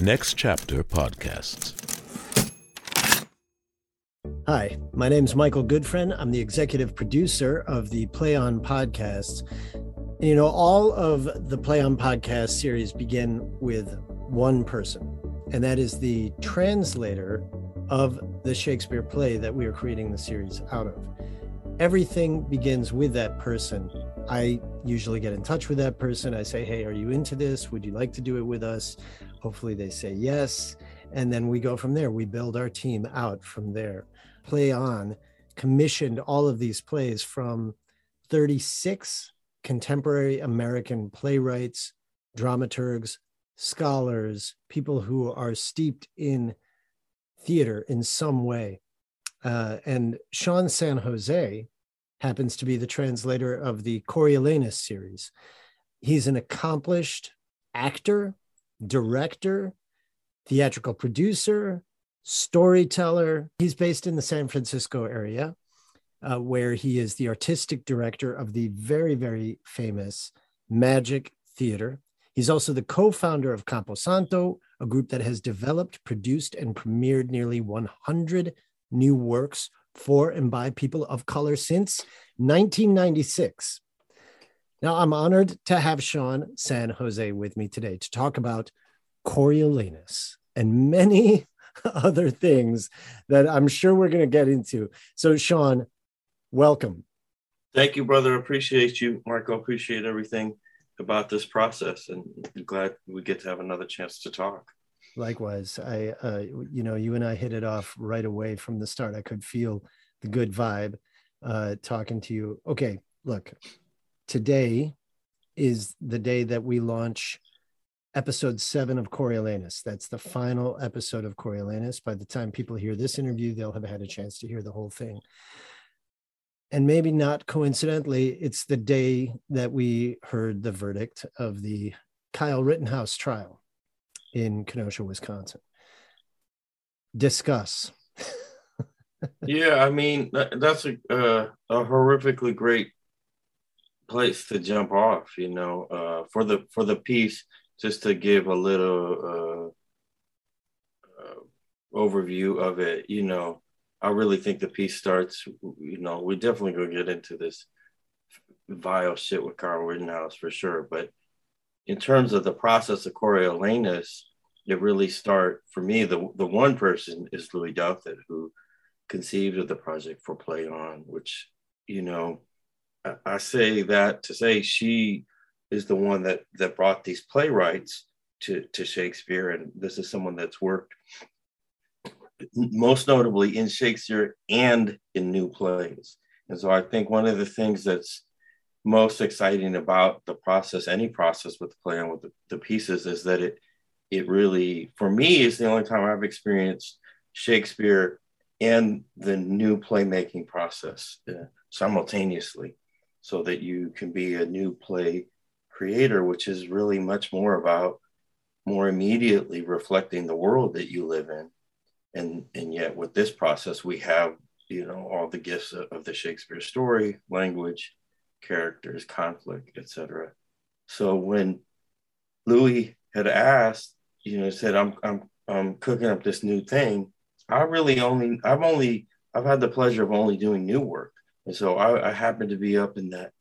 Next Chapter Podcasts. Hi, my name is Michael Goodfriend. I'm the executive producer of the Play On podcasts. And, you know, all of the Play On podcast series begin with one person, and that is the translator of the Shakespeare play that we are creating the series out of. Everything begins with that person. I usually get in touch with that person. I say, Hey, are you into this? Would you like to do it with us? Hopefully, they say yes. And then we go from there. We build our team out from there. Play On commissioned all of these plays from 36 contemporary American playwrights, dramaturgs, scholars, people who are steeped in theater in some way. Uh, and Sean San Jose happens to be the translator of the Coriolanus series. He's an accomplished actor, director, theatrical producer, storyteller. He's based in the San Francisco area, uh, where he is the artistic director of the very, very famous Magic Theater. He's also the co founder of Camposanto, a group that has developed, produced, and premiered nearly 100 new works for and by people of color since 1996. Now, I'm honored to have Sean San Jose with me today to talk about Coriolanus and many other things that I'm sure we're going to get into. So, Sean, welcome. Thank you, brother. Appreciate you, Marco. Appreciate everything about this process, and I'm glad we get to have another chance to talk. Likewise, I, uh, you know, you and I hit it off right away from the start. I could feel the good vibe uh, talking to you. Okay, look, today is the day that we launch episode seven of Coriolanus. That's the final episode of Coriolanus. By the time people hear this interview, they'll have had a chance to hear the whole thing. And maybe not coincidentally, it's the day that we heard the verdict of the Kyle Rittenhouse trial in Kenosha, Wisconsin. Discuss. yeah, I mean that's a uh, a horrifically great place to jump off. You know, uh, for the for the piece, just to give a little uh, uh, overview of it. You know, I really think the piece starts. You know, we definitely gonna get into this vile shit with Kyle Rittenhouse for sure, but in terms of the process of Coriolanus, it really start for me. The the one person is Lue Douthit, who conceived of the project for Play On, which you know, I, say that to say she is the one that that brought these playwrights to to Shakespeare, and this is someone that's worked most notably in Shakespeare and in new plays. And so I think one of the things that's most exciting about the process, any process with the play on with the, the pieces, is that it it really, for me, is the only time I've experienced Shakespeare and the new playmaking process uh, simultaneously, so that you can be a new play creator, which is really much more about more immediately reflecting the world that you live in. And, and yet with this process, we have, you know, all the gifts of, the Shakespeare story, language, characters, conflict, etc. So when Lue had asked, you know, said, I'm, I'm, I'm cooking up this new thing. I really only, I've only, I've had the pleasure of only doing new work. And so I, I happened to be up in that,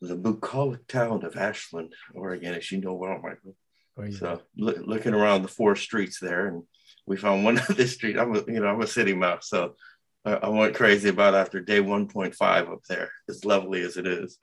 the bucolic town of Ashland, Oregon, as you know well, Michael. Oh, yeah. So look, looking around the four streets there, and we found one of the street. I'm a, you know, I'm a city mouse, so I, I went crazy about after day 1.5 up there, as lovely as it is.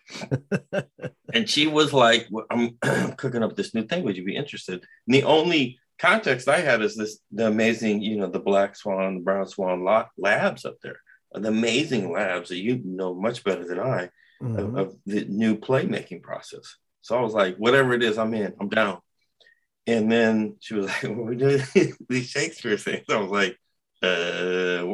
and she was like, well, I'm cooking up this new thing. Would you be interested? And the only context I had is this the amazing, you know, the Black Swan, the Brown Swan labs up there, the amazing labs that you know much better than I mm-hmm. of, of the new playmaking process. So I was like, whatever it is, I'm in, I'm down. And then she was like, well, we're doing these Shakespeare things. I was like, uh,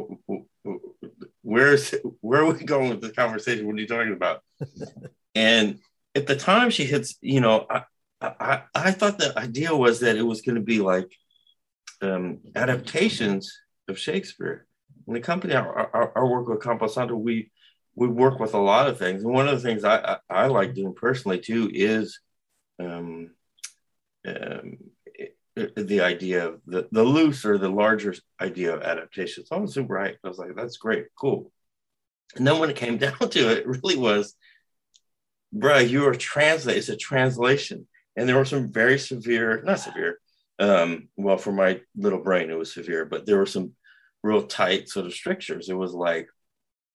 where's where are we going with this conversation? What are you talking about? and at the time, she hits. You know, I, I I thought the idea was that it was going to be like um, adaptations of Shakespeare. When the company, our work with Camposanto, we we work with a lot of things, and one of the things I I, I like doing personally too is um, um, the idea of the, the loose or the larger idea of adaptation. So I was super hyped. I was like, that's great, cool. And then when it came down to it, it really was, bruh, you are translate. It's a translation. And there were some very severe, not severe, um, well, for my little brain, it was severe, but there were some real tight sort of strictures. It was like,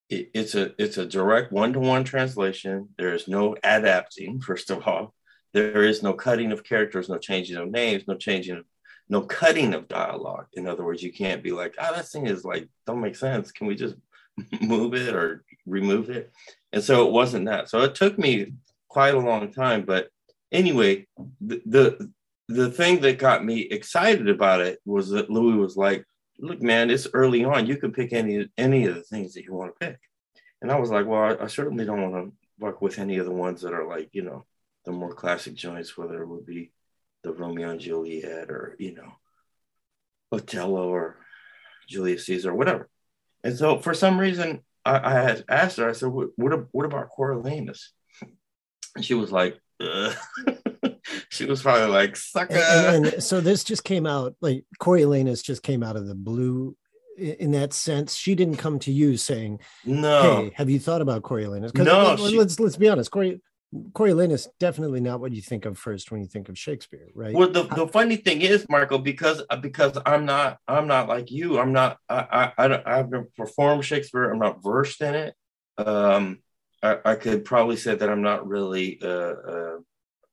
it, it's a it's a direct one-to-one translation. There is no adapting, first of all. There is no cutting of characters, no changing of names, no changing of no cutting of dialogue. In other words, you can't be like, oh, that thing is like, don't make sense. Can we just move it or remove it? And so it wasn't that. So it took me quite a long time. But anyway, the the, the thing that got me excited about it was that Lue was like, look, man, it's early on. You can pick any any of the things that you want to pick. And I was like, well, I, I certainly don't want to work with any of the ones that are like, you know, the more classic joints, whether it would be the Romeo and Juliet or, you know, Othello or Julius Caesar or whatever. And so for some reason, I, I had asked her, I said, what, what, what about Coriolanus? And she was like, she was probably like, sucker. And, and, so this just came out, like Corey Coriolanus just came out of the blue in that sense. She didn't come to you saying, no. Hey, have you thought about Coriolanus? No. Let, she... let's, let's be honest. Corey, Coriolanus definitely not what you think of first when you think of Shakespeare, right? Well, the, the funny thing is, Marco, because because I'm not I'm not like you. I'm not I I, I I've performed Shakespeare. I'm not versed in it. Um, I, I could probably say that I'm not really uh, uh,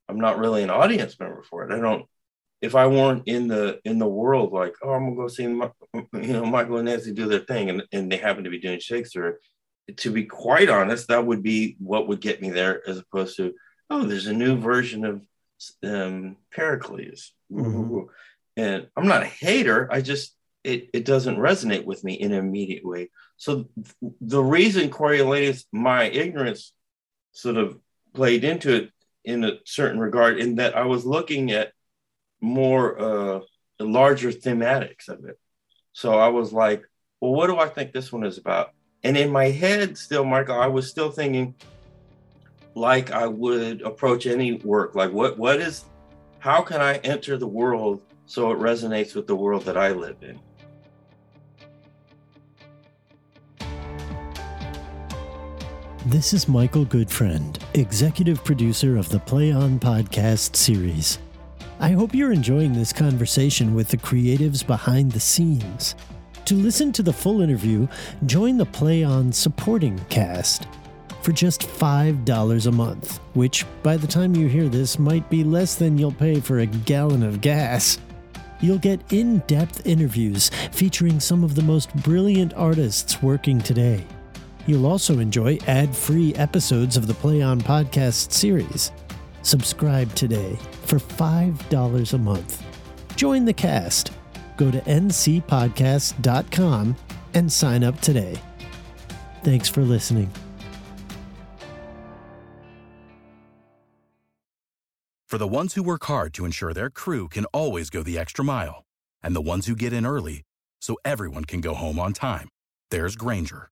I'm not really an audience member for it. I don't. If I weren't in the in the world, like oh, I'm gonna go see my, you know Michael and Nancy do their thing, and and they happen to be doing Shakespeare. To be quite honest, that would be what would get me there, as opposed to oh, there's a new version of um, Pericles, mm-hmm. and I'm not a hater. I just it, it doesn't resonate with me in an immediate way. So th- the reason Coriolanus, my ignorance, sort of played into it in a certain regard, in that I was looking at more uh, larger thematics of it. So I was like, well, what do I think this one is about? And in my head, still, Michael, I was still thinking like I would approach any work. Like, what what is, how can I enter the world so it resonates with the world that I live in? This is Michael Goodfriend, executive producer of the Play On podcast series. I hope you're enjoying this conversation with the creatives behind the scenes. To listen to the full interview, join the Play On supporting cast for just $5 a month, which by the time you hear this might be less than you'll pay for a gallon of gas. You'll get in depth interviews featuring some of the most brilliant artists working today You'll also enjoy ad free episodes of the Play On podcast series. Subscribe today for $5 a month. Join the cast. Go to ncpodcast.com and sign up today. Thanks for listening. For the ones who work hard to ensure their crew can always go the extra mile, and the ones who get in early so everyone can go home on time, there's Grainger